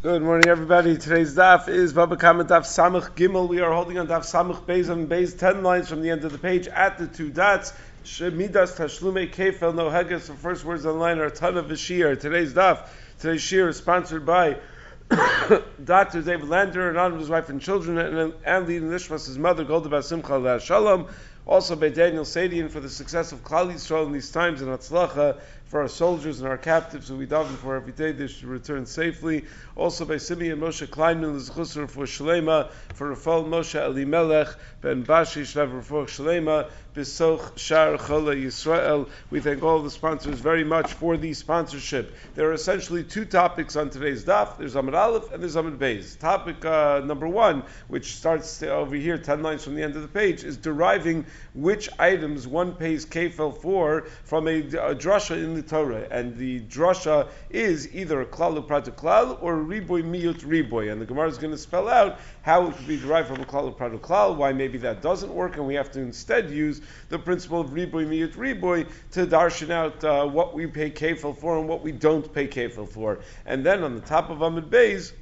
Good morning, everybody. Today's daf is Baba Kama Daf Samach Gimel. We are holding on Daf Samach Beis and Beis, ten lines from the end of the page at the two dots. Shemidas Tashlume Kefel No Heges. The first words on line are a ton of Vashir. Today's daf, today's shir is sponsored by Dr. David Lander and on his wife and children, and, and leading Nishmas, his mother, Golda Basimcha Shalom. Also by Daniel Sadian for the success of Klal Yisrael in these times and Atzlacha for our soldiers and our captives who we daven for every day they should return safely. Also by Simeon Moshe Kleinman L'Zchusar for Shalema, for Rafal Moshe Elimelech Ben Bashi Shlev for Shalema, Bisoch Shar Chola Yisrael. We thank all the sponsors very much for the sponsorship. There are essentially two topics on today's daf. There's Amud Aleph and there's Amid Beis. Topic uh, number one, which starts over here, 10 lines from the end of the page, is deriving which items one pays kefel for from a, a drasha in the Torah, and the drasha is either a klal uprata klal or a riboy miyut riboy, and the Gemara is going to spell out how it could be derived from a klal uprata klal, why maybe that doesn't work, and we have to instead use the principle of riboy miyut riboy to darshan out uh, what we pay kefil for and what we don't pay kefil for, and then on the top of Amid Beis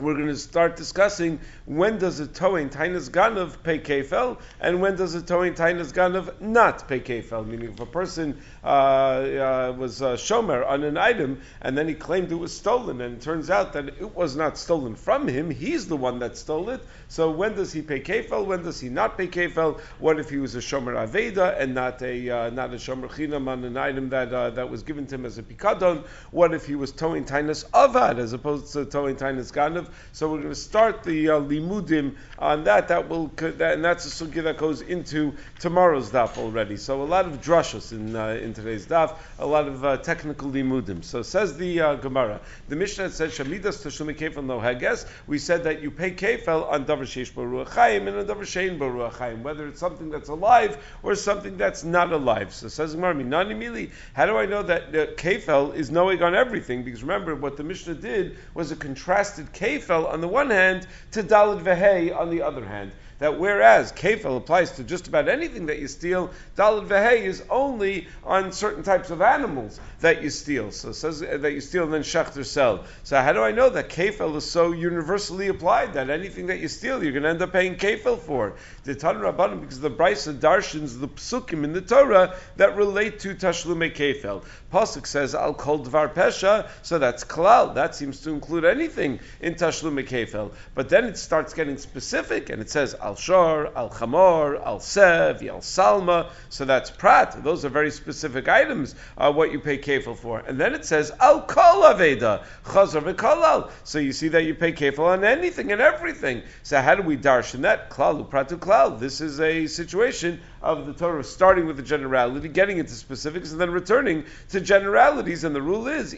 we're going to start discussing when does a towing tainas ganav pay kefel and when does a towing tainas ganav not pay kefel. Meaning, if a person uh, uh, was a shomer on an item and then he claimed it was stolen, and it turns out that it was not stolen from him, he's the one that stole it. So when does he pay kefel? When does he not pay kefel? What if he was a shomer aveda and not a uh, not a shomer chinam on an item that uh, that was given to him as a pikadon? What if he was towing tainas avad as opposed to towing tainas ganav? So we're going to start the uh, limudim on that. That will, that, and that's a sugya that goes into tomorrow's daf already. So a lot of drashos in uh, in today's daf, a lot of uh, technical limudim. So says the uh, Gemara. The Mishnah says shamidas tashumi kefel no hages. We said that you pay kefel on davar sheish baruachayim and on davar shein baruachayim, whether it's something that's alive or something that's not alive. So says Gemara, nani mili. How do I know that uh, kefel is knowing on everything? Because remember, what the Mishnah did was a contrasted kefel on the one hand to Dalid Vehei on the other hand. That whereas kefil applies to just about anything that you steal, dalad vehei is only on certain types of animals that you steal. So it says that you steal and then shechter sell. So how do I know that kefil is so universally applied that anything that you steal you're going to end up paying kefil for? The Tan Rabbanim because the Brisa darshins the psukim in the Torah that relate to tashlume kefil. Pasuk says al kol dvar pesha, so that's klal. That seems to include anything in tashlume kefil. But then it starts getting specific and it says al shor, al chamor, al sev, al salma. So that's prat. Those are very specific items. Uh, what you pay kefil for, and then it says al kol aveda chazar v'kolal. So you see that you pay kefil on anything and everything. So how do we darshan that klal upratu klal? This is a situation of the Torah starting with the generality, getting into specifics, and then returning to generalities. And the rule is.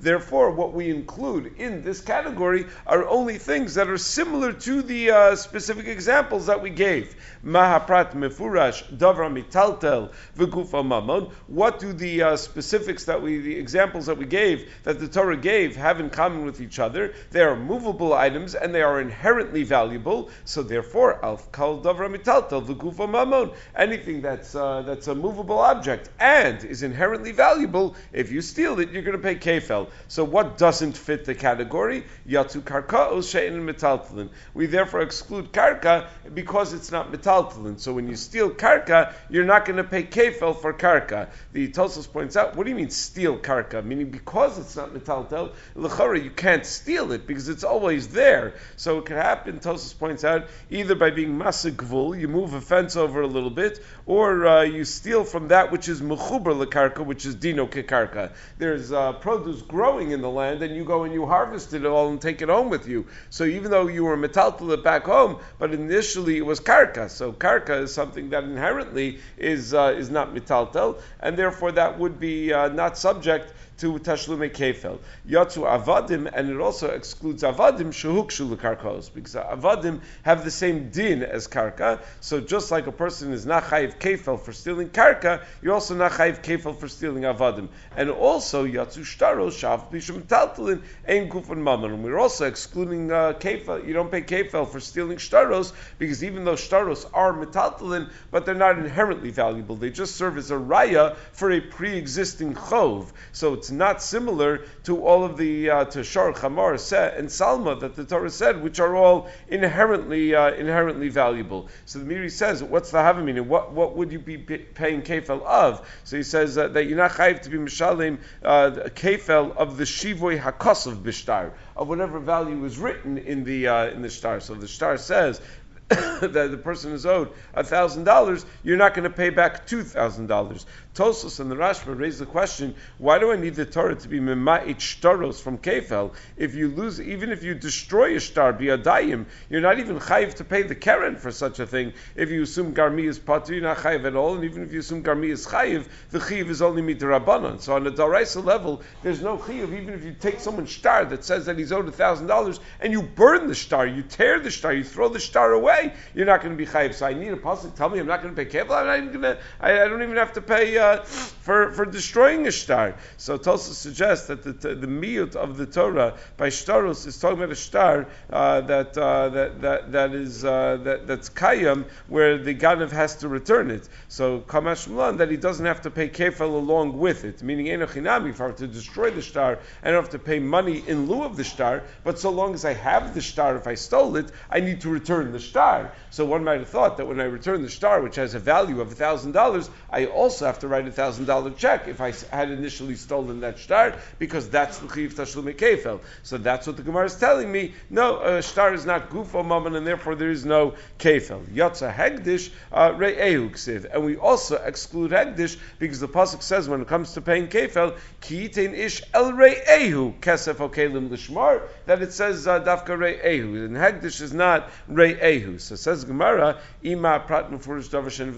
Therefore, what we include in this category are only things that are similar to the uh, specific examples that we gave. Mahaprat mefurash davra mitaltel v'gufa mamon. What do the uh, specifics that we, the examples that we gave, that the Torah gave, have in common with each other? They are movable items and they are inherently valuable. So therefore, al kal davra mitaltel v'gufa mamon. Anything that's uh, that's a movable object and is inherently valuable, if you steal it, you're going to pay kefel. So what doesn't fit the category? Yatsu karkaos she'en metaltelin. We therefore exclude karka because it's not metaltalin. So when you steal karka, you're not going to pay kefel for karka. The Tosos points out, what do you mean steal karka? Meaning because it's not metaltal, lechora you can't steal it because it's always there. So it can happen. Tosos points out either by being masagvul, you move a fence over a little bit, or uh, you steal from that which is mechuber lekarka, which is dino kekarka. There's uh, produce growing in the land, and you go and you harvest it all and take it home with you. So even though you were metaltal it back home, but initially it was karka. So karka is something that inherently is uh, is not metaltal, and therefore that would be uh, not subject to tashlume kefel. Yatsu avadim, and it also excludes avadim shehukshu karkos because avadim have the same din as karka. So just like a person is not chayiv kefel for stealing karka, you're also not chayiv kefel for stealing avadim. And also yatsu shtaro shav bishum taltalin ein gufan mammon. We're also excluding uh, kefel. You don't pay kefel for stealing shtaros because even though shtaros are metaltalin, but they're not inherently valuable. They just serve as a raya for a pre-existing chov. So it's not similar to all of the uh, to Shar, Chamar, and Salma that the Torah said, which are all inherently uh, inherently valuable. So the Meiri says, what's the Havamina? What what would you be paying kefel of? So he says uh, that you're not chayiv to be mishalim uh, kefel of the shivoy hakos of bishtar of whatever value is written in the uh, in the star. So the star says that the person is owed thousand dollars, you're not going to pay back two thousand dollars. Tosos and the Rashba raise the question: Why do I need the Torah to be mema'it shtaros from kefel? If you lose, even if you destroy a star biadayim, you're not even chayiv to pay the keren for such a thing. If you assume garmi is patur, you're not chayiv at all, and even if you assume garmi is chayiv, the chayiv is only midrabanan. So on a daraisa level, there's no chayiv. Even if you take someone's star that says that he's owed a thousand dollars and you burn the star, you tear the star, you throw the star away, you're not going to be chayiv. So I need a pasuk. Tell me I'm not going to pay kefil. I'm not even going to. I, I don't even have to pay uh, for for destroying a star. So Tosa suggests that the the miyut of the Torah by shtaros is talking about a star uh, that, uh, that that that is uh, that that's kayam where the ganav has to return it. So kamash that he doesn't have to pay kefil along with it, meaning enochinami if I were to destroy the star, I don't have to pay money in lieu of the star. But so long as I have the star, if I stole it, I need to return the star. So one might have thought that when I return the star, which has a value of thousand dollars, I also have to write a thousand dollar check if I had initially stolen that star, because that's the chiv tashlum kefel. So that's what the Gemara is telling me. No, a star is not gufo mammon, and therefore there is no kefel. Yotza hegdish uh, re'ehu ksiv, and we also exclude hegdish because the pasuk says when it comes to paying kefel, ki'itain ish el re'ehu kesef okelim lishmar, that it says uh, dafka re'ehu, and hegdish is not re'ehu. So says Gemara, Ima Prat Mufurish Davashin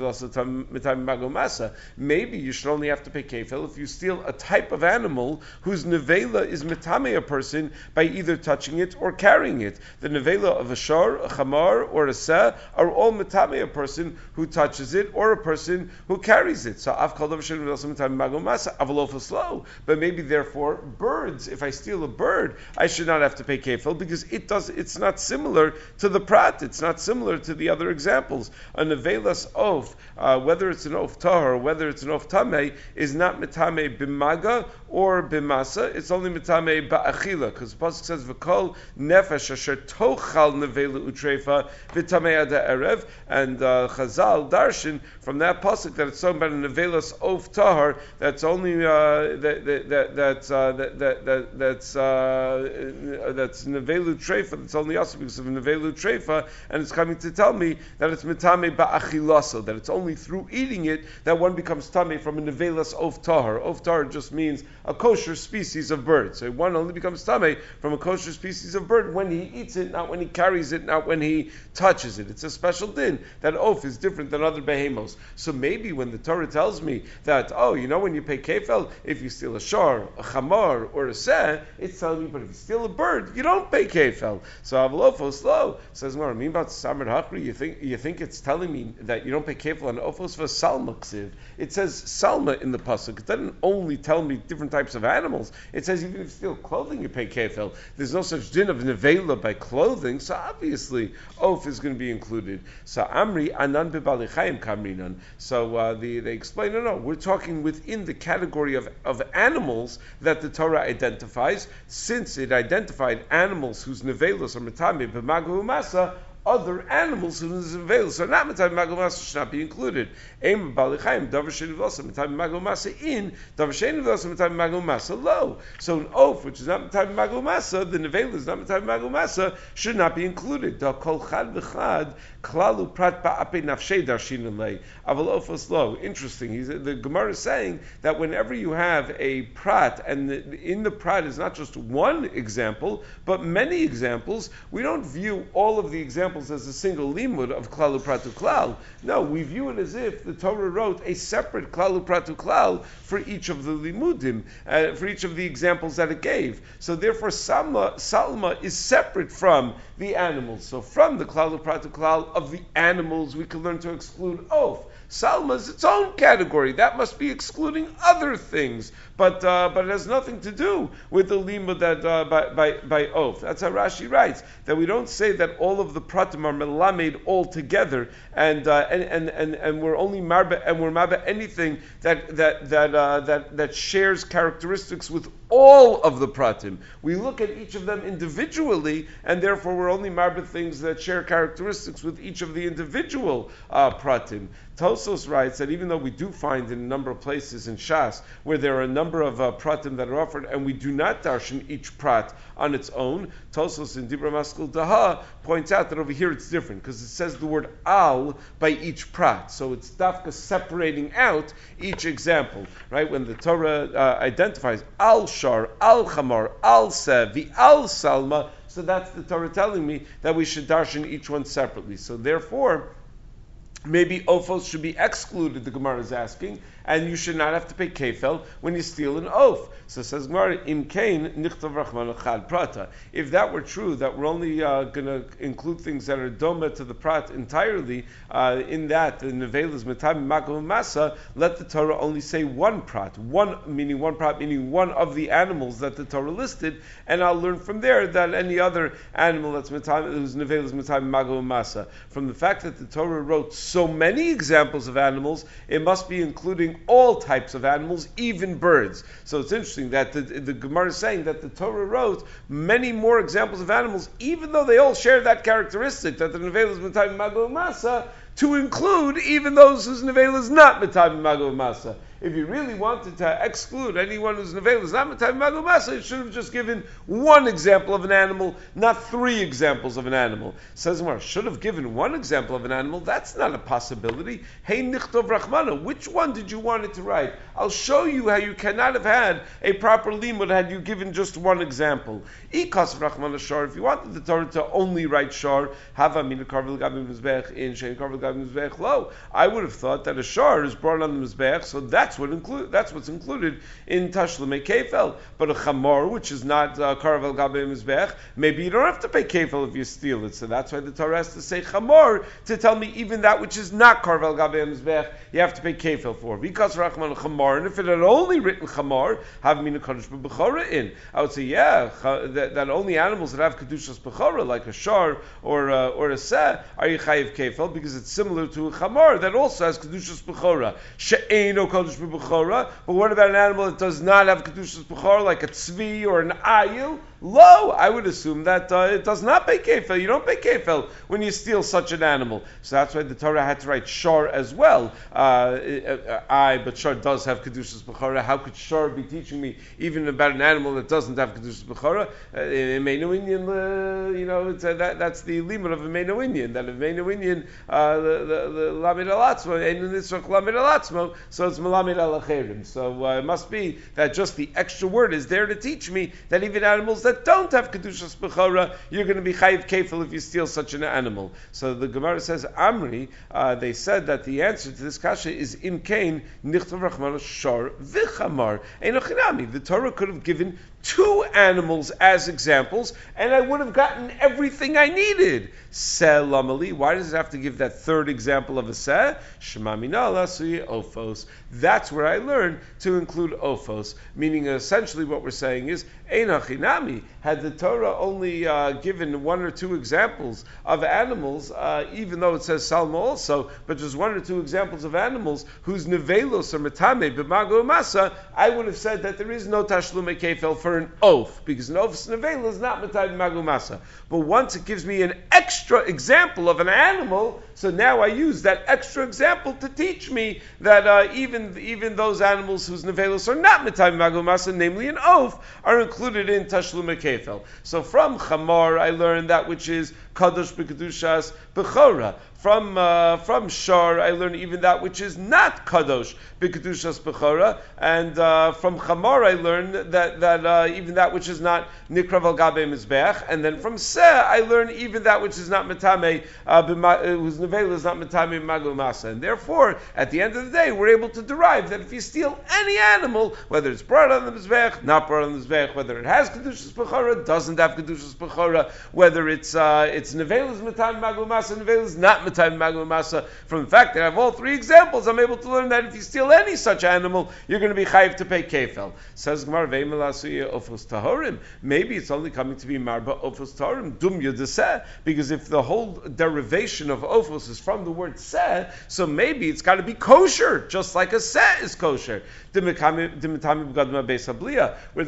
Magomasa. Maybe you should only have to pay kefil if you steal a type of animal whose nevela is mitame a person by either touching it or carrying it. The nevela of a shar, a chamar, or a seh are all mitame a person who touches it or a person who carries it. So Av Kol Davashin Magomasa, Avalofa slow. But maybe therefore birds, if I steal a bird, I should not have to pay kefil because it does it's not similar to the prat, it's not similar to the other examples. A nevelas oaf, uh, whether it's an oaf tahar whether it's an oaf tameh, is not mitame bimaga or bimasa. It's only mitame ba'achila, because the pasuk says v'kol nefesh asher tochal nevela utrefa v'tamei ada erev, and uh, Chazal darshan from that pasuk that it's talking about a nevelas oaf tahar that's only uh, that that that, uh, that, that, that that's uh, that's nevelu trefa that's only also because of nevelu trefa, and it's coming to tell me that it's mitame ba'achilasa, that it's only through eating it that one becomes from a nevelas of tahar. Of tahar just means a kosher species of bird. So one only becomes tame from a kosher species of bird when he eats it, not when he carries it, not when he touches it. It's a special din that oaf is different than other behemos. So maybe when the Torah tells me that, oh, you know when you pay kefel, if you steal a shar, a chamar, or a seh, it's telling me, but if you steal a bird, you don't pay kefel. So avalofo slow says, well, I mean about samar hakri, you think you think it's telling me that you don't pay kefil on ofos for salma ksiv. It says salma in the pasuk. It doesn't only tell me different types of animals. It says even if you steal clothing, you pay kefil. There's no such din of nevela by clothing, so obviously oaf is going to be included. So amri anan bebalichayim kamrinan. So uh, the, they explain, no, no, we're talking within the category of, of animals that the Torah identifies, since it identified animals whose nevelos are metame b'magu masa other animals who is available. So not mitzvah magomasa should not be included. Aim balichayim davar mitzvah magomasa in davar shenivlosa mitzvah magomasa low. So an oaf which is not mitzvah magomasa, the nevela is not mitzvah magomasa, should not be included. Da kol chad v'chad klalu prat ba'ape darshin lei low. Interesting. He's, the Gemara is saying that whenever you have a prat and in the prat is not just one example but many examples, we don't view all of the examples examples as a single limud of klalu pratu klal. No, we view it as if the Torah wrote a separate klalu pratu klal for each of the limudim, uh, for each of the examples that it gave. So therefore, Salma, Salma is separate from the animals. So from the klalu pratu klal of the animals, we can learn to exclude oath. Salma is its own category. That must be excluding other things, but uh, but it has nothing to do with the lima that uh, by, by by oath. That's how Rashi writes that we don't say that all of the pratim are melamed all together, and uh, and, and, and and we're only marba and we're marba anything that that that uh, that that shares characteristics with all of the pratim. We look at each of them individually, and therefore we're only marba things that share characteristics with each of the individual uh, pratim. Tosos writes that even though we do find in a number of places in Shas where there are a number of uh, pratim that are offered, and we do not darshan each prat on its own, Tosos in Dibra Maskul Daha points out that over here it's different because it says the word al by each prat, so it's dafka separating out each example, right? When the Torah uh, identifies al shar, al chamar, al sevi, al salma, so that's the Torah telling me that we should darshan each one separately. So therefore maybe ofos should be excluded, the Gemara is asking, and you should not have to pay kefel when you steal an oath. So says Gemara, im kain nichtav rachman chad prata. If that were true, that we're only uh, going to include things that are doma to the prat entirely, uh, in that the nevel is metam makom masa, let the Torah only say one prat, one meaning one prat, meaning one of the animals that the Torah listed, and I'll learn from there that any other animal that's metam, whose nevel is metam makom masa. From the fact that the Torah wrote so many examples of animals, it must be including all types of animals, even birds. So it's interesting that the, the Gemara is saying that the Torah wrote many more examples of animals, even though they all share that characteristic, that the Nevel is Matayim Mago Masa, to include even those whose Nevel is not Matayim Mago Masa if you really wanted to exclude anyone who's nevel is not magumasa, you should have just given one example of an animal, not three examples of an animal. Says Mar, should have given one example of an animal. That's not a possibility. Hey nichtov rachmana, which one did you want it to write? I'll show you how you cannot have had a proper limud had you given just one example. Ikas rachmana shar. If you wanted the Torah to only write shar, hava mina karvel gabim mizbech in shein karvel gabim mizbech lo. I would have thought that a shar is brought on the mizbech, so that that's what include. That's what's included in Tashlume Kefel. But a chamor, which is not uh, Karavel Gabe Mizbech, maybe you don't have to pay Kefel if you steal it. So that's why the Torah has to say chamor to tell me even that which is not Karavel Gabe Mizbech, you have to pay Kefel for. Because Rachman chamor, and if it had only written chamor, have mina Kaddish Bechora in, I would say yeah, that, that only animals that have Kedushas Bechora, like a shar or uh, or a seh, are you chayiv Kefel because it's similar to a chamor that also has Kedushas Bechora. She'eno Kaddish but what about an animal that does not have kedushas b'chora, like a tzvi or an ayil? Lo, I would assume that uh, it does not pay kefil. You don't pay kefil when you steal such an animal. So that's why the Torah had to write shor as well. Uh, uh I, but shor does have kedushas b'chora. How could shor be teaching me even about an animal that doesn't have kedushas b'chora? Uh, in Meinu Indian, uh, you know, uh, that, that's the limit of a Meinu Indian. That a Indian, the lamid alatzmo, and nitzrach lamid alatzmo, so it's malamid alacherim. So it must be that just the extra word is there to teach me that even animals that don't have kedushas bechora, you're going to be chayiv kefil if you steal such an animal. So the Gemara says Amri. Uh, they said that the answer to this kasha is Im imkain nichtav rachman shar vichamar. The Torah could have given two animals as examples, and I would have gotten everything I needed. Selamali. Why does it have to give that third example of a se? Shemamina ophos. That's where I learned to include ophos, meaning essentially what we're saying is Einachinami. Had the Torah only uh, given one or two examples of animals, uh, even though it says Salma also, but just one or two examples of animals whose nevelos are metame b'mago masa, I would have said that there is no tashlume kefel for an oath, because an oath's nevela is not metame b'mago masa. But once it gives me an extra example of an animal, so now I use that extra example to teach me that uh, even even those animals whose nevelos are not metame b'mago masa, namely an oath, are included in Tashlume Kefel. So from Chamor, I learned that which is Kadosh B'Kedushas B'Chora. From uh, from Shar, I learn even that which is not kadosh b'kedushas bechora, and uh, from Chamor I learn that that uh, even that which is not nikrav al gabe and then from Seh I learn even that which is not metame uh, uh, whose nevel is not metame magumasa, and therefore at the end of the day we're able to derive that if you steal any animal, whether it's brought on the mizbeach, not brought on the mizbeach, whether it has kedushas bechora, doesn't have kedushas bechora, whether it's uh, it's nevel is metame magumasa, nevel is not from the fact that I have all three examples, I'm able to learn that if you steal any such animal, you're going to be chayiv to pay kefel. Says Gemara, Marbe Ofos Tahorim. Maybe it's only coming to be Marba Ofos Tahorim, Dum Yudaseh, because if the whole derivation of Ofos is from the word Seh, so maybe it's got to be kosher, just like a Seh is kosher. Where the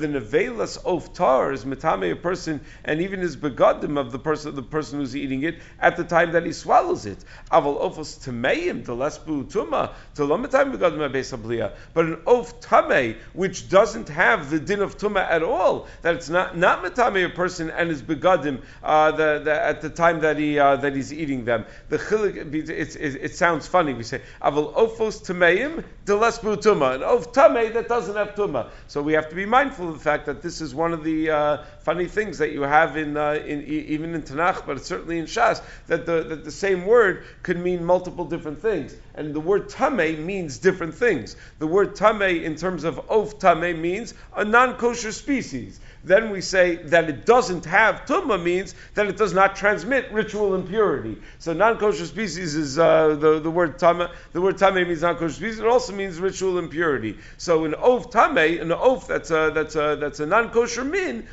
Nevelas Of Tar is Mitame a person, and even his begadim of the person, the person who's eating it at the time that he swallows it. Aval Ofos Tameim, the Lesbu Tuma, to Lomitame Begadim Beis But an Of Tame, which doesn't have the din of Tuma at all, that it's not, not Mitame a person and his begadim uh, the, the, at the time that he uh, that he's eating them. The chilik, it, it, it, sounds funny. We say aval ofos tameim delesbu tuma, an of tame that doesn't have tuma. So we have to be mindful of the fact that this is one of the uh, funny things that you have in, uh, in even in Tanakh, but certainly in Shas, that the that the same word could mean multiple different things, and the word tame means different things. The word tame in terms of of tame means a non-kosher species then we say that it doesn't have tumma means that it does not transmit ritual impurity. So non-kosher species is uh, the, the word tama. The word tame means non-kosher species. It also means ritual impurity. So an of tame, an of that's a, that's a, that's a non-kosher min.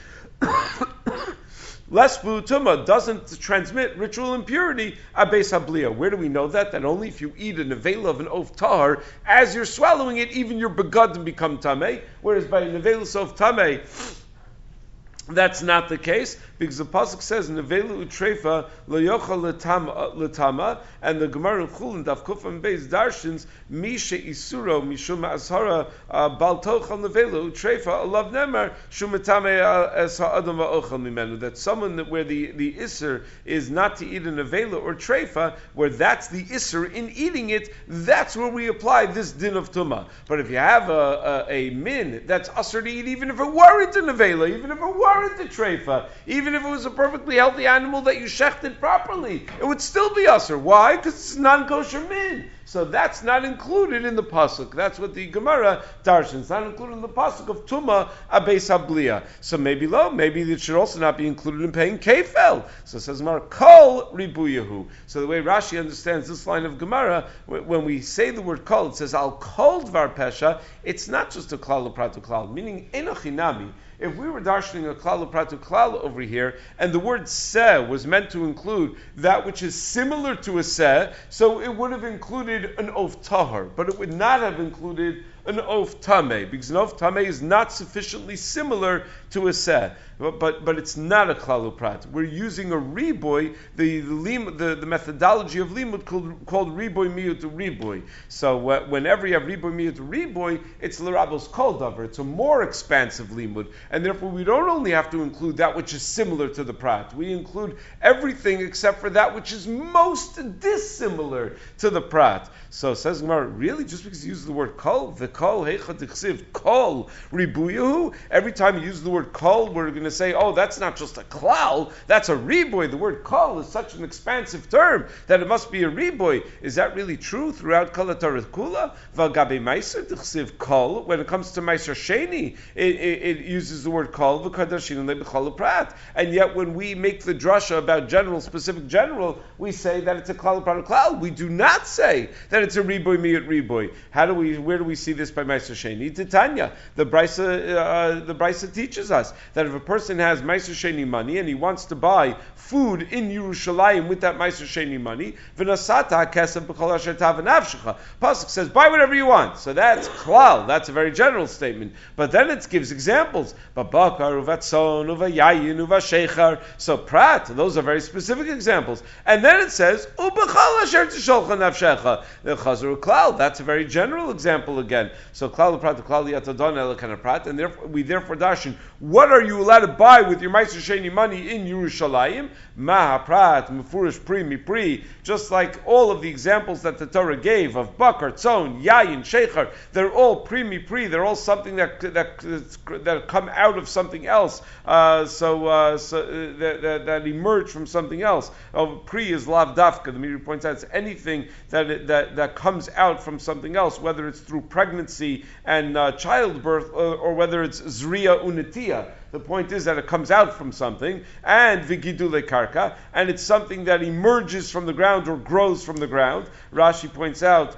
Lesbu tuma doesn't transmit ritual impurity abes hablia. Where do we know that? That only if you eat a nevela of an oaf tahar, as you're swallowing it, even your begadim become tame. Whereas by a nevela of tame, that's not the case because the pasuk says nevelu utrefa loyocha letama, and the Gemara in Chulin daf kufam beis darshins mishe isuro mishum ashara uh, bal tochal nevelu utrefa alav nemer shumetame uh, es ha'adam va'ochal mimenu. That someone that where the the iser is not to eat a nevelu or trefa, where that's the iser in eating it, that's where we apply this din of tuma. But if you have a, a, a min that's usher to eat, even if it weren't a nevela, even if it weren't a even if it was a perfectly healthy animal that you shechted properly, it would still be usher. Why? Because it's non-kosher min. So that's not included in the pasuk. That's what the Gemara darshan. It's not included in the pasuk of tuma abeis hablia. So maybe lo, maybe it should also not be included in paying kefel. So says Gemara kol ribuyahu. So the way Rashi understands this line of Gemara, when we say the word kol, it says al kol dvar pesha. It's not just a klal pratu klal, meaning enochinami if we were darshaning a klal pratu klal over here, and the word se was meant to include that which is similar to a se, so it would have included an of tahar, but it would not have included an of tame, because an of tame is not sufficiently similar to a but, but, but it's not a klaluprat. We're using a reboy, the, the, the, the methodology of limud called, called reboy miyut reboy. So uh, whenever you have reboy miyut reboy, it's l'rabos kol. It's a more expansive limud, and therefore we don't only have to include that which is similar to the prat. We include everything except for that which is most dissimilar to the prat. So says Gemara, really, just because you use the word kol, the kol heicha kol ribuyahu. Every time you use the word kol, we're going to say, oh, that's not just a klal, that's a riboy. The word kol is such an expansive term that it must be a riboy. Is that really true throughout kol kula? Vagabe meiser tichsiv kol. When it comes to meiser sheni, it, it, it, uses the word kol v'kadashin lebechol prat. And yet, when we make the drasha about general, specific general, we say that it's a klal prat klal. We do not say that it's a riboy miyut riboy. How do we? Where do we see this by meiser sheni? Titania. The brisa, uh, the brisa teaches us that if a person has meiser sheni money and he wants to buy food in Yerushalayim with that meiser sheni money, v'nasata kesem b'chol Pasuk says buy whatever you want. So that's klal. That's a very general statement. But then it gives examples. Babakar uvatson uvayayin. So prat. Those are very specific examples. And then it says ubechol asher. The chazru klal. That's a very general example again. So klal prat klal yatadon elakana prat. And therefore we therefore darshan. What are you allowed to buy with your meiser sheni money in Yerushalayim? Maha prat mufurish pri mipri. Just like all of the examples that the Torah gave of bakar, tzon, yayin, shechar, they're all pri mipri. They're all something that that that come out of something else. Uh, so, uh, so uh, that, that, that emerge from something else. Oh, pri is lav dafka. The Meiri points out it's anything that that that comes out from something else, whether it's through pregnancy and uh, childbirth, or, or whether it's zriya unitia. The point is that it comes out from something, and vigidule karka, and it's something that emerges from the ground or grows from the ground. Rashi points out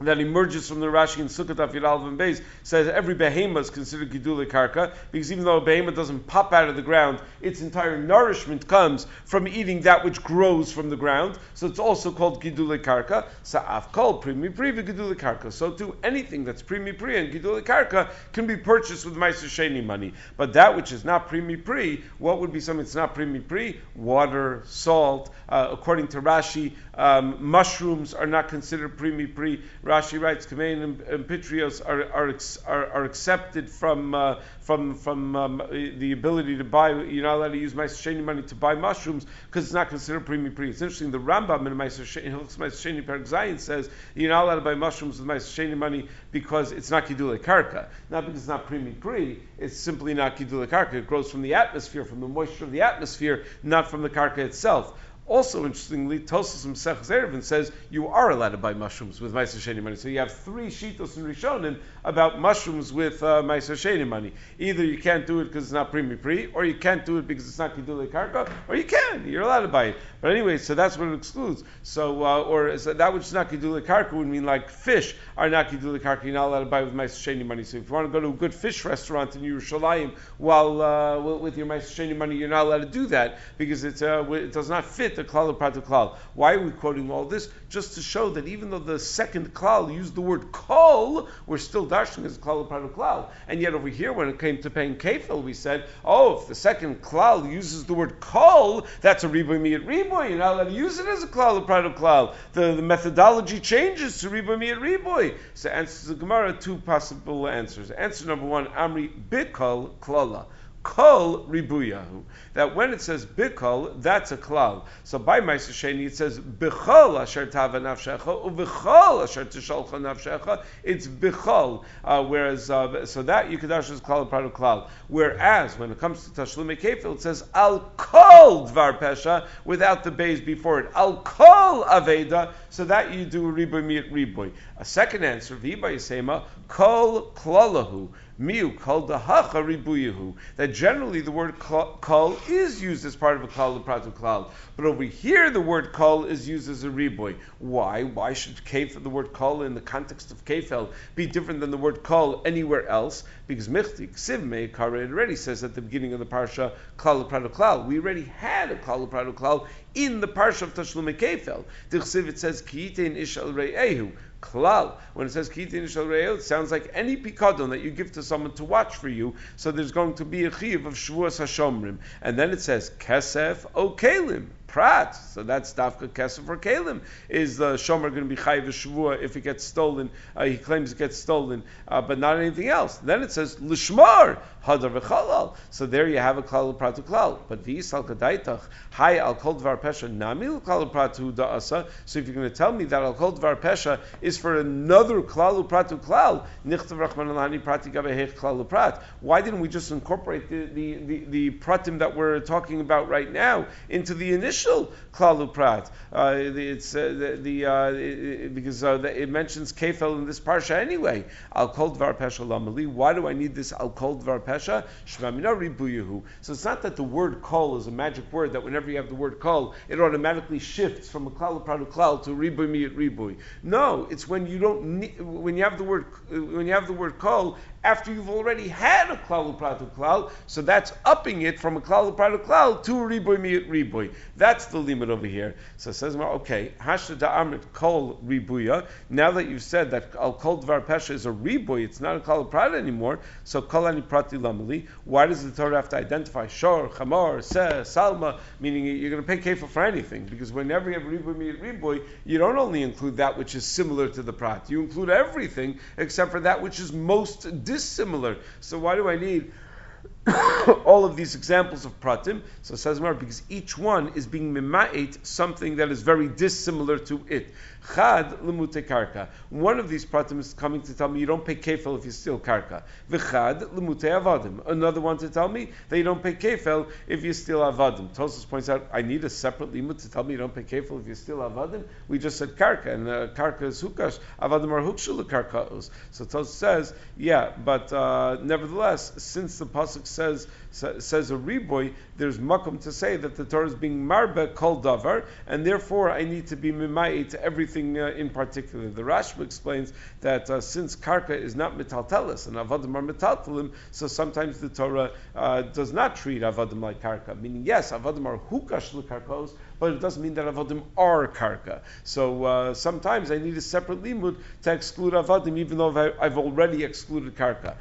that emerges from the Rashi in Sukkot Afir and Beis says every behema is considered gidule karka because even though a behema doesn't pop out of the ground, its entire nourishment comes from eating that which grows from the ground. So it's also called gidule karka. Sa'af kol primi pri gidule karka. So too anything that's primi pri and gidule karka can be purchased with meiser sheni money. But that which is not primi pri, what would be something that's not primi pri? Water, salt. Uh, according to Rashi, um, mushrooms are not considered primi pri. Rashi writes, Kamein and, Pitrios are, are, are, are, accepted from, uh, from, from um, the ability to buy, you're not allowed to use Maisa money to buy mushrooms because it's not considered primi pri. It's interesting, the Rambam in Maisa Sheni Perak Zayin says you're not allowed to buy mushrooms with Maisa money because it's not Kidule Karka. Not because it's not primi pri, it's simply not Kidule Karka. It grows from the atmosphere, from the moisture of the atmosphere, not from the Karka itself. Also, interestingly, Tosos Mesech Erevin says you are allowed to buy mushrooms with Meiser Sheni money. So you have three Shitos in Rishonim about mushrooms with uh, Meiser Sheni money. Either you can't do it because it's not Primi Pri, or you can't do it because it's not Kidule Karka, or you can. You're allowed to buy it. But anyway, so that's what it excludes. So, uh, or that which is not Kidule Karka would mean like fish are not Kidule Karka. You're not allowed to buy with Meiser Sheni money. So if you want to go to a good fish restaurant in Yerushalayim while uh, with your Meiser Sheni money, you're not allowed to do that because it's, uh, it does not fit the klal klal. Why are we quoting all this? Just to show that even though the second klal used the word kol, we're still dashing as klal of klal. And yet over here, when it came to paying kefil, we said, oh, if the second klal uses the word kol, that's a riboy miyat riboy. You're not allowed to use it as a klal of klal. The, the methodology changes to riboy miyat riboy. So answers the Gemara two possible answers. Answer number one, Amri bikol klala kol ribuyahu. That when it says bikol, that's a klal. So by Ma'aser Sheni it says bichol asher tava nafshecha ubichol asher tishalcha nafshecha. It's bichol. Uh, whereas uh, so that you Yikudash is klal part of klal. Whereas when it comes to Tashlume Kefil, it says al kol dvar pesha without the base before it. Al kol aveda. So that you do riboy miat riboy. A second answer, v'ba yisema kol klalahu. Miu kol dahacha ribuyahu. That generally the word kol is used as part of a klal pratu klal, but over here the word kol is used as a riboy. Why? Why should kefel, the word kol in the context of kefel be different than the word kol anywhere else? Because michti ksiv meikara it already says at the beginning of the parsha klal pratu klal. We already had a klal pratu klal in the parsha of Tashlume Kefel. The chsiv it says kiitein ishal re'ehu klal. When it says kitin shel it sounds like any pikadon that you give to someone to watch for you. So there's going to be a chiv of shvuas hashomrim, and then it says kesef o prat. So that's dafka kesef for kalim. Is the shomer going to be chayiv shvua if it gets stolen? Uh, he claims it gets stolen, uh, but not anything else. Then it says lishmar hadar v'chalal. So there you have a klal pratu klal. But v'yisal kadaitach hay al kol dvar pesha nami klal pratu da'asa. So if you're going to tell me that al kol dvar pesha is for another klal pratu klal, nichtav rachman alani prati gabehech klal prat. Why didn't we just incorporate the, the, the, the pratim that we're talking about right now into the initial klal prat? Uh, it's uh, the, the uh, because uh, the, it mentions kefel in this parsha anyway. Al kol dvar pesha lamali. Why do I need this al kol dvar pesha? Ribuyehu. So it's not that the word kol is a magic word that whenever you have the word kol, it automatically shifts from a klal prat klal to ribuy miyat ribuy. No, it's when you don't need, when you have the word when you have the word kol after you've already had a klal pratu klal, so that's upping it from a klal pratu klal to a riboy miyut riboy. That's the limit over here. So it says, okay, hashda da'amrit kol ribuya. Now that you've said that al kol dvar pesha is a riboy, it's not a klal prat anymore. So kol prati lamali. Why does the Torah have to identify shor, chamor, se, salma? Meaning you're going to pay kefir for anything because whenever you have riboy miyut riboy, you don't only include that which is similar to the prat. You include everything except for that which is most dissimilar. So why do I need all of these examples of pratim. So says Mar, because each one is being mima'et something that is very dissimilar to it. Chad lemute karka. One of these pratim is coming to tell me you don't pay kefel if you steal karka. V'chad lemute avadim. Another one to tell me that you don't pay kefel if you steal avadim. Tosus points out I need a separate limut to tell me you don't pay kefel if you steal avadim. We just said karka and uh, karka is hukash. Avadim are hukshul karkaos. So Tosus says yeah, but uh, nevertheless, since the pasuk says says a reboy, there's makom to say that the Torah is being marbe kol davar, and therefore I need to be mimayit to everything uh, in particular. The Rashba explains that uh, since karka is not metaltelis and avadim are metaltelim, so sometimes the Torah uh, does not treat avadim like karka. Meaning, yes, avadim are hukash karkos, but it doesn't mean that avodim are karka. So uh, sometimes I need a separate limud to exclude avodim, even though I've, I've already excluded karka.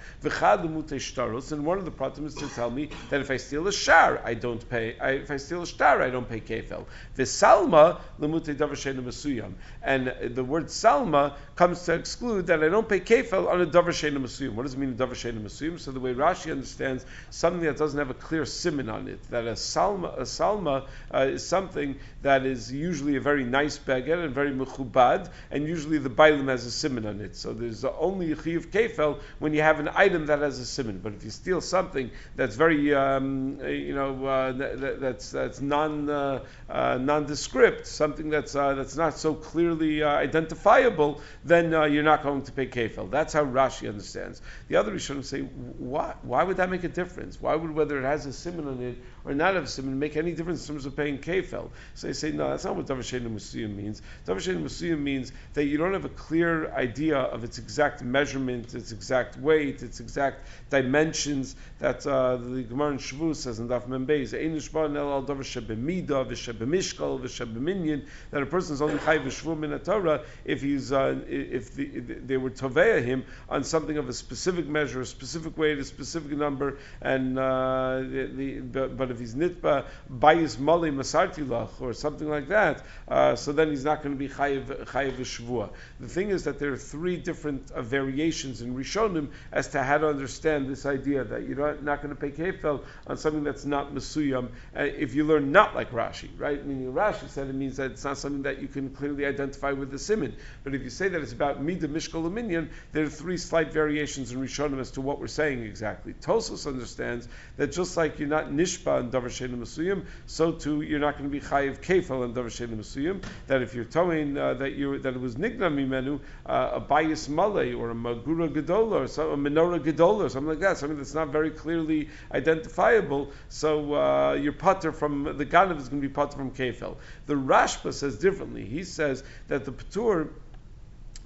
And one of the problems is to tell me that if I steal a shar, I don't pay. I, if I steal a shtar, I don't pay kefel. V'salma lemute davar. And the word salma comes to exclude that I don't pay kefel on a davar masuyam. What does it mean a davar masuyam? So the way Rashi understands something that doesn't have a clear simon on it, that a salma, a salma uh, is something that is usually a very nice baguette and very mechubad, and usually the bailim has a simon on it. So there's only chiyuv kefel when you have an item that has a simon. But if you steal something that's very, um, you know, uh, that, that's that's non uh, uh, nondescript, something that's uh, that's not so clearly uh, identifiable, then uh, you're not going to pay kefel. That's how Rashi understands. The other Rishonim say, why? Why would that make a difference? Why would whether it has a simon on it or not have a simon make any difference in terms of paying kefel? So they say, no, that's not what Davashena Musuyim means. Davashena Musuyim means that you don't have a clear idea of its exact measurement, its exact weight, its exact dimensions that uh, the Gemara in Shavu says in Daf Membeis, Einish Bar Nel Al Davar Shebemida, V'Shebemishkal, V'Shebeminyan, that a person is only Chai V'Shvu Min Torah if he's, uh, if the, they were Tovea him on something of a specific measure, a specific weight, a specific number, and uh, the, the, but if he's Nitba, Bayis Mali Masartilach, or something like that, uh, so then he's not going to be Chayiv Shvua. The thing is that there are three different uh, variations in Rishonim as to how to understand this idea that you're not, going to pay kefel on something that's not Mesuyam uh, if you learn not like Rashi, right? Meaning Rashi said it means that it's not something that you can clearly identify with the Simon. But if you say that it's about Mida Mishkal there are three slight variations in Rishonim as to what we're saying exactly. Tosos understands that just like you're not Nishba and Davar Shena Mesuyam, so too you're not going to be Chayiv kefel and davar shenim mesuyim. That if you're towing uh, that you that it was nigna mimenu uh, a bayis malay or a magura gedola or some, a menorah gedola or something like that, something that's not very clearly identifiable. So uh, your putter from the ganav is going to be putter from kefel. The Rashba says differently. He says that the patur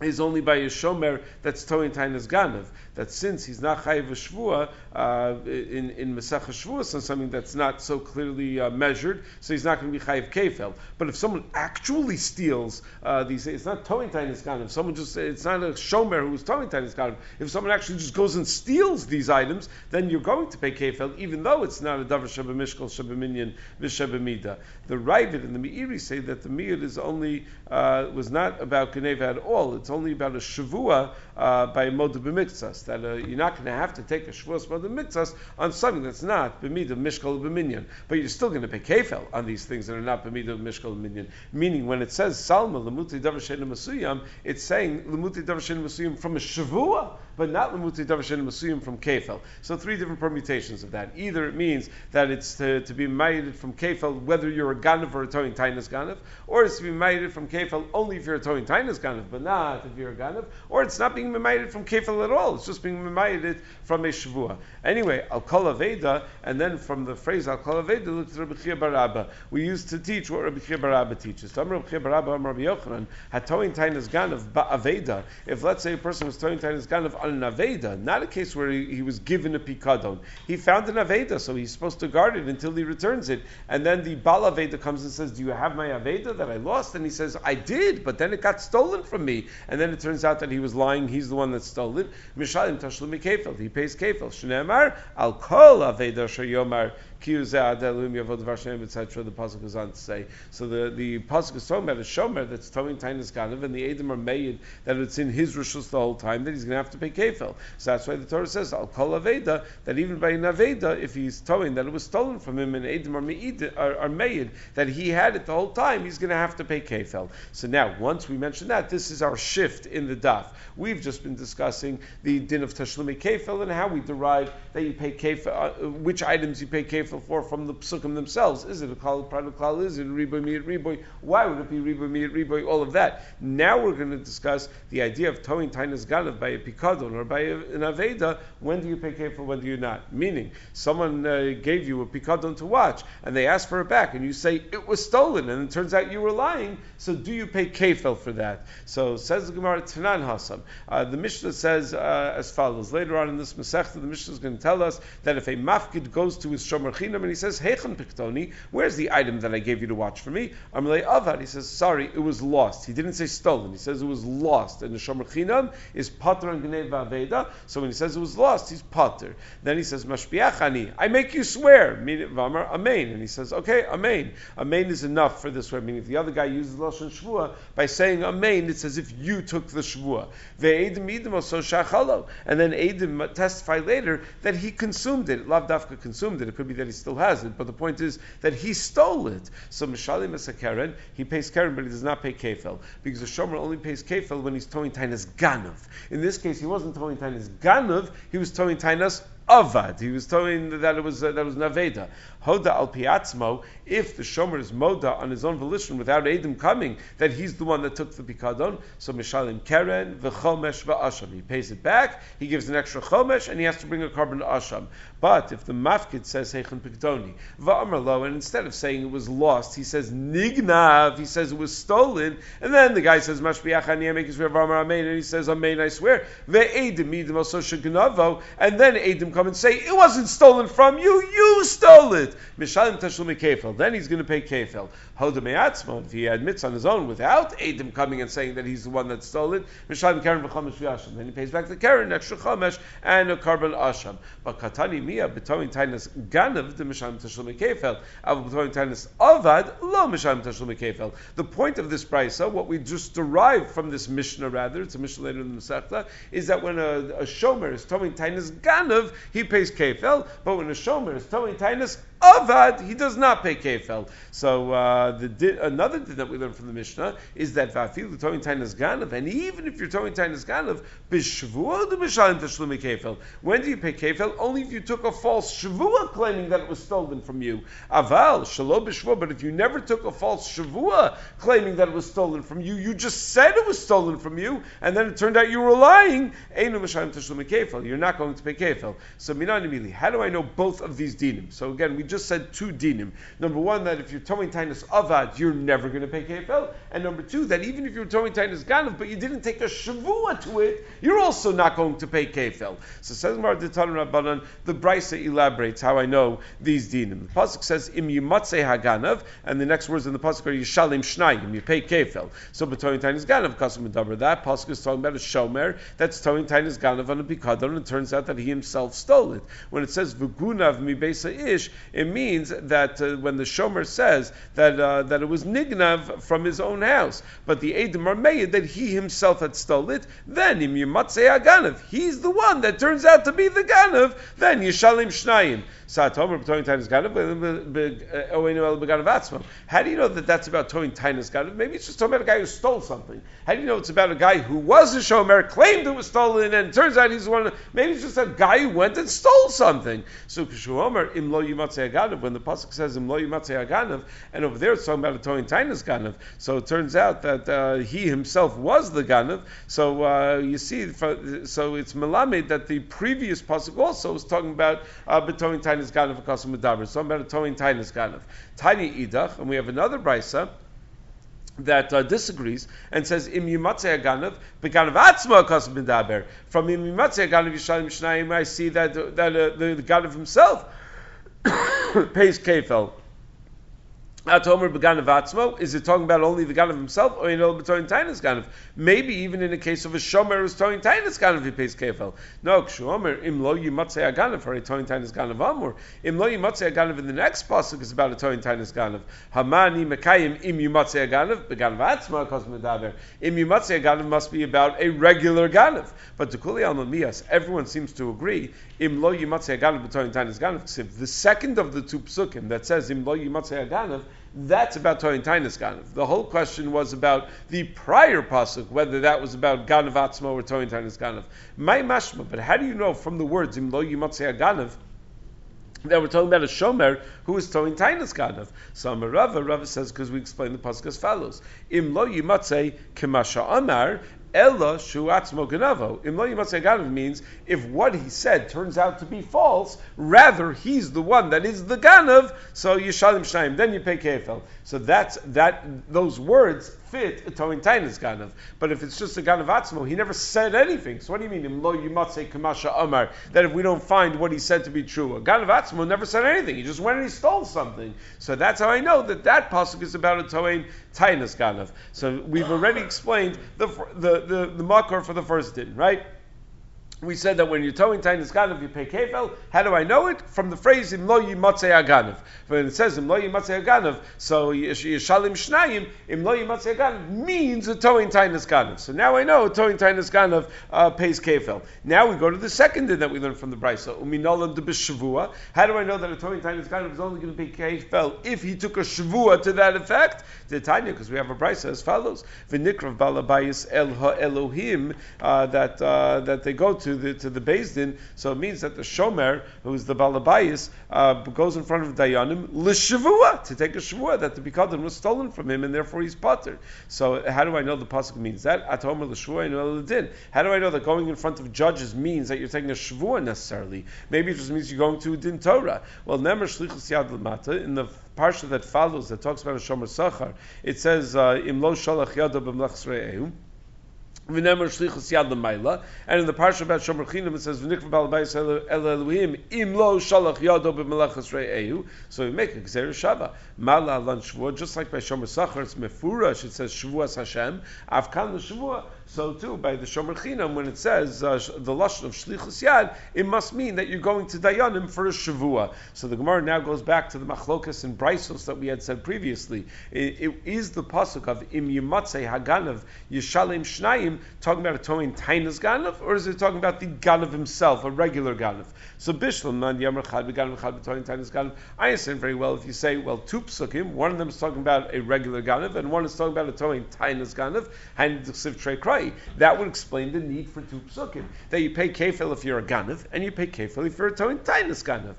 is only by a shomer that's towing tainas ganav that since he's not chayiv shvua uh, in in Masech Shvua, so something that's not so clearly uh, measured, so he's not going to be chayiv kefel. But if someone actually steals uh, these, it's not towing tainis ganim. Someone just it's not a shomer who's towing tainis ganim. If someone actually just goes and steals these items, then you're going to pay kefel, even though it's not a davar sheba mishkal sheba minyan v'sheba The Ravid and the Meiri say that the miyad is only uh, was not about geneva at all. It's only about a shavua uh, by modu b'miktzas that uh, you're not going to have to take a Shavuos Moed Mitzvahs on something that's not B'midah Mishkal B'minyan. But you're still going to pay Kefel on these things that are not B'midah Mishkal B'minyan. Meaning, when it says Salma Lemuti Davar Masuyam, it's saying Lemuti Davar Masuyam from a Shavua, but not Lemuti Davar Shena Masuyam from Kefel. So three different permutations of that. Either it means that it's to, to be made from Kefel, whether you're a Ganav or a Towing Tainas Ganav, or it's to be made from Kefel only if you're a Towing Tainas Ganav, but not if you're a Ganav, or it's not being made from Kefel at all. It's just being mimayed from a Shavua. Anyway, Al Kol Aveda, and then from the phrase Al Kol Aveda, look to Rabbi Chiya bar Abba. We used to teach what Rabbi Chiya bar Abba teaches. Tam Rabbi Chiya bar Abba, Rabbi Yochanan, had towing Tainas Ganav. If let's say a person was towing Tainas Ganav on an Aveda, not a case where he, he was given a Pikadon. He found an Aveda, so he's supposed to guard it until he returns it. And then the Bal Aveda comes and says, Do you have my Aveda that I lost? And he says, I did, but then it got stolen from me. And then it turns out that he was lying, he's the one that stole it. Mishalim Tashlumi Kefel. He pays Kefel. Shneemar, Al Kol Aveda Shayomar the pasuk goes on to say. So the the pasuk is talking about a shomer that's towing tainis ganav, and the edim are made that it's in his rishus the whole time that he's going to have to pay kefil. So that's why the Torah says al kol aveda that even by an aveda, if he's towing that it was stolen from him, and edim are, are, are made that he had it the whole time, he's going to have to pay kefil. So now, once we mention that, this is our shift in the daf. We've just been discussing the din of tashlumi kefil and how we derive that you pay kefil, uh, which items you pay kefil for from the psukim themselves? Is it a klal private klal? Is it riboy miyat riboy? Why would it be riboy miyat riboy? All of that. Now we're going to discuss the idea of towing tainas ganav by a pikadon or by an aveda. When do you pay kefil? When do you not? Meaning, someone uh, gave you a pikadon to watch, and they asked for it back, and you say it was stolen, and it turns out you were lying. So do you pay kefil for that? So says the Gemara Tanan Hasam. Uh, the Mishnah says uh, as follows. Later on in this Masechta, the Mishnah is going to tell us that if a mafkid goes to his shomer chinam and he says, "Heichen piktoni, where's the item that I gave you to watch for me?" Amalei avad. He says, "Sorry, it was lost." He didn't say stolen. He says it was lost, and the shomer chinam is pater and gnei vaveda. So when he says it was lost, he's pater. Then he says, "Mashbiachani, I make you swear." Vamar amen, and he says, "Okay, amen. Amen is enough for this way." Meaning, if the other guy uses lashon shvua by saying amen, it's as if you took the shvua. And then edim testify later that he consumed it. Lav dafka consumed it. It could be that still has it, but the point is that he stole it. So mishalim is a keren. He pays keren, but he does not pay kefel because the shomer only pays kefel when he's towing tainas Ganov. In this case, he wasn't towing tainas Ganov, He was towing tainas avad. He was telling that it was uh, that it was naveda. Hoda al piatzmo. If the shomer is moda on his own volition without Adam coming, that he's the one that took the pikadon. So mishalim keren v'chomesh v'asham. He pays it back. He gives an extra chomesh, and he has to bring a korban to asham. But if the mafkid says heichen pikdoni va'amarlo, and instead of saying it was lost, he says nignav. He says it was stolen, and then the guy says mashbiachani I make his v'amar amen, and he says amen I swear ve'edim midim also shagnavo, and then edim come and say it wasn't stolen from you, you stole it. Mishalim tashlumi kefel. Then he's going to pay kefel. Hoda If he admits on his own without edim coming and saying that he's the one that stole it, mishalim karen v'chomesh v'yasham. Then he pays back the karen, extra chomesh, and a korban asham. But katani mia b'toin tainas ganav the mishalim tashlumi kefel. Av b'toin tainas avad lo mishalim tashlumi kefel. The point of this brisa, what we just derived from this mishnah, rather, it's a mishnah later in the Masechta, is that when a, a shomer is towing tainas ganav, he pays kefel, but when a shomer is towing tainas avad, he does not pay kefel. So uh, the another thing that we learn from the Mishnah is that vafilu towing tainas ganav, and even if you're towing tainas ganav, b'shvua the mishalim tashlumi kefel. When do you pay kefel? Only if you took a false shvua claiming that it was stolen from you. Aval shalom b'shvua. But if you never took a false shvua claiming that it was stolen from you, you just said it was stolen from you, and then it turned out you were lying. Einu mishalim tashlumi kefel. You're not going to pay kefel. So minan How do I know both of these dinim? So again, we just said two dinim. Number one, that if you're towing tainas avad, you're never going to pay kefel. And number two, that even if you're towing tainas ganav, but you didn't take a shavua to it, you're also not going to pay kefel. So says Mar Rabbanan, the Brisa elaborates how I know these dinim. The pasuk says im yimatze haganav, and the next words in the pasuk are yishalim shnayim. You pay kefel. So towing tainas ganav kasum medaber. That pasuk is talking about a shomer that's towing tainas ganav on a pikadon, and it turns out that he himself stole it. When it says v'gunav mi ish, means that uh, when the shomer says that uh, that it was nignav from his own house, but the edim are that he himself had stole it, then im yimatzei aganav, he's the one that turns out to be the ganav, then yishalim shnayim. Satomer Toin Tainus Ganav, How do you know that that's about towing tainas ganav? Maybe it's just talking about a guy who stole something. How do you know it's about a guy who was a shomer, claimed it was stolen, and it turns out he's one? Maybe it's just a guy who went and stole something. So Kishuomer im lo aganav. When the pasuk says im lo yimatzei aganav, and over there it's talking about a towing tainas ganav. So it turns out that uh, he himself was the ganav. So uh, you see, so it's melamed that the previous pasuk also was talking about uh, betowing tainas tainis ganav akasim medaber. So about a towing tainis ganav. Tiny idach, and we have another brisa that uh, disagrees and says im yimatzei ganav beganav atzma akasim medaber. From im yimatzei ganav yishalim shnayim, I see that that uh, the, the ganav himself pays kefel. Atomer beganav atzmo. Is it talking about only the ganav himself, or you know betoin tainas ganav? Maybe even in the case of a shomer who's towing tainas ganav, he pays kefel. No, kshuomer im lo yimatzei ganav for a towing tainas ganav amur. Im lo yimatzei ganav in the next pasuk is about a towing tainas ganav. Hamani mekayim im yimatzei ganav beganav atzmo kos medaber. Im yimatzei ganav must be about a regular ganav. But to kuli al mias, everyone seems to agree. Im lo yimatzei ganav betoin tainas ganav. The second of the two psukim that says im lo yimatzei ganav that's about Toyin Tainis Ganav. The whole question was about the prior pasuk, whether that was about Ganav Atzmo or Toyin Tainis Ganav. My mashma, but how do you know from the words Im lo Yimatzei Ganav that we're talking about a shomer who is towing tainas ganav. So Rava, Rava says because we explain the pasuk as follows: Im lo yimatze kemasha amar Ella shuatzmo ganavo. Imlo means if what he said turns out to be false, rather he's the one that is the ganav, so you shalim shnaim, then you pay kefel. So that's that. Those words fit a tainas ganav. But if it's just a ganav atzmo, he never said anything. So what do you mean imlo yimatze kamasha amar? That if we don't find what he said to be true, a ganav atzmo never said anything. He just went and he stole something. So that's how I know that that pasuk is about a towing tainas ganav. So we've already explained the the the, the makor for the first din, right? We said that when you're towing Tainis Ganav, you pay Kefel. How do I know it? From the phrase Im lo yimatzei aganav. When it says Im lo yimatzei aganav, so Yishalim Shnayim, Im lo yimatzei aganav means a towing Tainis Ganav. So now I know towing Tainis Ganav uh, pays Kefel. Now we go to the second din that we learned from the Brisa. Uminolam de B'Shavua. How do I know that a towing Tainis Ganav is only going to pay Kefel if he took a Shavua to that effect? The Tanya, because we have a Brisa as follows. V'nikrav balabayis el ha Elohim, uh, that, uh, that they go to to the to the Din, so it means that the Shomer, who is the Balabayis, uh, goes in front of Dayanim l'shavua to take a shavua that the Bikadon was stolen from him, and therefore he's potter. So how do I know the pasuk means that? Atomer l'shavua and din. How do I know that going in front of judges means that you're taking a shavua necessarily? Maybe it just means you're going to din Torah. Well, nemer shlichus yad l'mata in the parsha that follows that talks about a shomer sachar. It says uh, im and in the parsha about Shomer Chinim, it says, "V'nikva balabayis el Elohim im lo shalach yado b'melachas re'ehu." So we make a gzeir shava. Mala lan shvua, just like by Shomer Sachar, it's mefurash. It says Shavuas Hashem. Avkan l'shavua. So too, by the Shomer Chinam, when it says uh, the lashon of Shlichus Yad, it must mean that you're going to Dayanim for a Shavua. So the Gemara now goes back to the Machlokas and Braisos that we had said previously. It, it is the pasuk of Im Yimatzei Haganav Yishalim Shnayim talking about a towing Tainas Ganav, or is it talking about the Ganav himself, a regular Ganav? So Bishlam Man Yamar Chad Beganav Chad B'Towing Tainas Ganav. I understand very well if you say, well, two psukim, one of them is talking about a regular Ganav, and one is talking about a towing Tainas Ganav, and the Siv Cry. That would explain the need for two psukim. That you pay kefil if you're a ganav, and you pay kefil if you're a toin tainus ganav.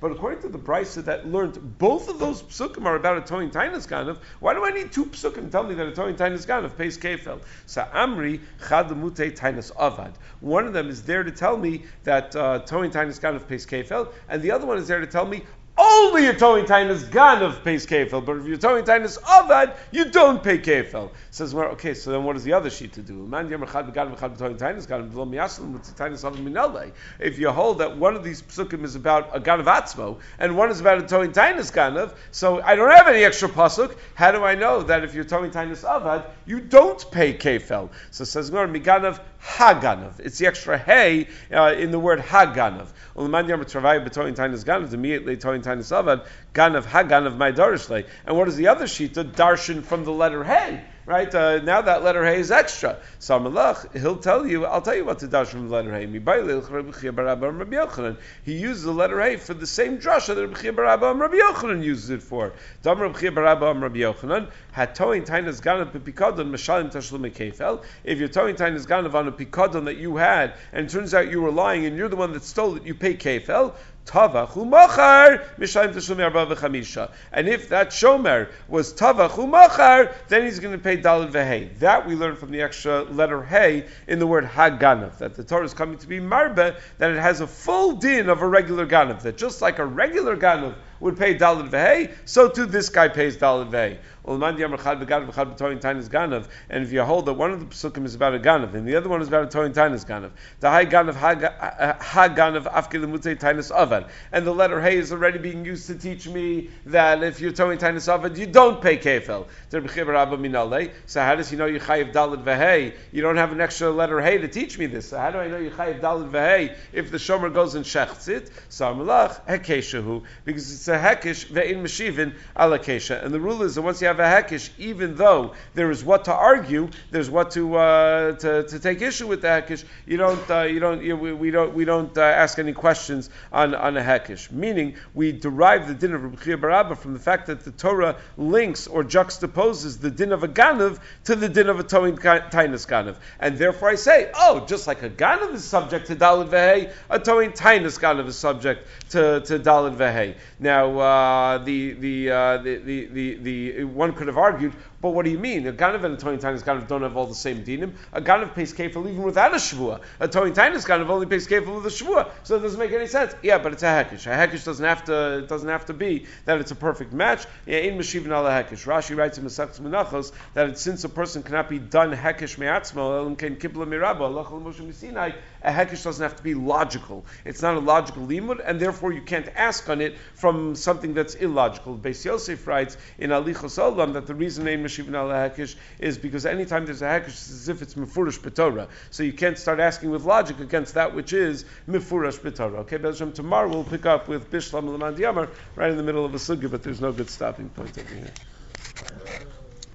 But according to the Brisa that learned both of those psukim are about a toin tainus ganav, why do I need two psukim tell me that a toin tainus ganav pays kefil? So Amri chad mute tainus avad. One of them is there to tell me that uh, toin tainus ganav pays kefil, and the other one is there to tell me only a towing tainus ganav pays kefil, but if you're towing tainus avad, you don't pay kefil. Says well, okay, so then what is the other sheet to do? If you hold that one of these psukim is about a ganav atzmo and one is about a towing tainus ganav, so I don't have any extra pasuk. How do I know that if you're towing tainus avad, you don't pay kefil? So says Gemara miganav haganav. It's the extra hey uh, in the word haganav. Immediately ganav haganav my darishle. And what is the other? The darshan from the letter hey right? Uh, now that letter Hey is extra. So Malach, he'll tell you, I'll tell you what to dash from the letter Hey. He uses the letter Hey for the same drasha that Rabbi Barabba and Rabbi Yochanan uses it for. Rabbi Rabbi Yochanan. If you're towing tainas ganav on a pikadon that you had, and it turns out you were lying and you're the one that stole it, you pay kefel. Tavach umachar mishayim tashumi arba v'chamisha. And if that shomer was tavach umachar, then he's going to pay dalad v'hei. That we learn from the extra letter hey in the word haganav, that the Torah is coming to be marbe, that it has a full din of a regular ganav, that just like a regular ganav would pay dalad v'hei, so too this guy pays dalad v'hei. And if you hold that one of the psukim is about a ganav and the other one is about a toin tainis ganav, the high ganav uh, uh, ha ganav afke tainis avad, and the letter hey is already being used to teach me that if you're toin tainis avad, you don't pay kefel. So how does he know you chayiv dalad v'hei? You don't have an extra letter hey to teach me this. So how do I know you chayiv dalad v'hei if the shomer goes and shechts it? So amalach hekeshahu because it's a hekish ve'in meshivin alakesha. And the rule is that once you have a hekish, even though there is what to argue, there's what to uh, to, to take issue with the hekish. You don't uh, you don't you, we, we don't we don't uh, ask any questions on on a hekish. Meaning we derive the din of Rabbi Barabba from the fact that the Torah links or juxtaposes the din of a ganav to the din of a towing tainus ganav, and therefore I say, oh, just like a ganav is subject to dalad vehei, a towing tainus ganav is subject to to dalad vehei. Now uh, the the, uh, the, the the the one could have argued, but what do you mean? A ganav and a towing tainus ganav don't have all the same dinim. A ganav pays kefil even without a shvua. A towing tainus ganav only pays kefil with a shvua, so it doesn't make any sense. Yeah, but it's a hekish. A hekish doesn't have to it doesn't have to be that it's a perfect match. Yeah, In Meshivin ala hekish. Rashi writes in Masechus Menachos that since a person cannot be done hekish me'atzmo, elim ken kibla mirabba, lachal Moshe Sinai, a hekish doesn't have to be logical. It's not a logical limud, and therefore you can't ask on it from something that's illogical. Beis Yosef writes in Halichos Olam that the reason name Meshivin al hekish is because anytime there's a hekish, it's as if it's mefurish b'torah. So you can't start asking with logic against that which is mefurish b'torah. Okay, Bezram, tomorrow we'll pick up with Bishlam Lamad Yamar right in the middle of a sugya, but there's no good stopping point over here.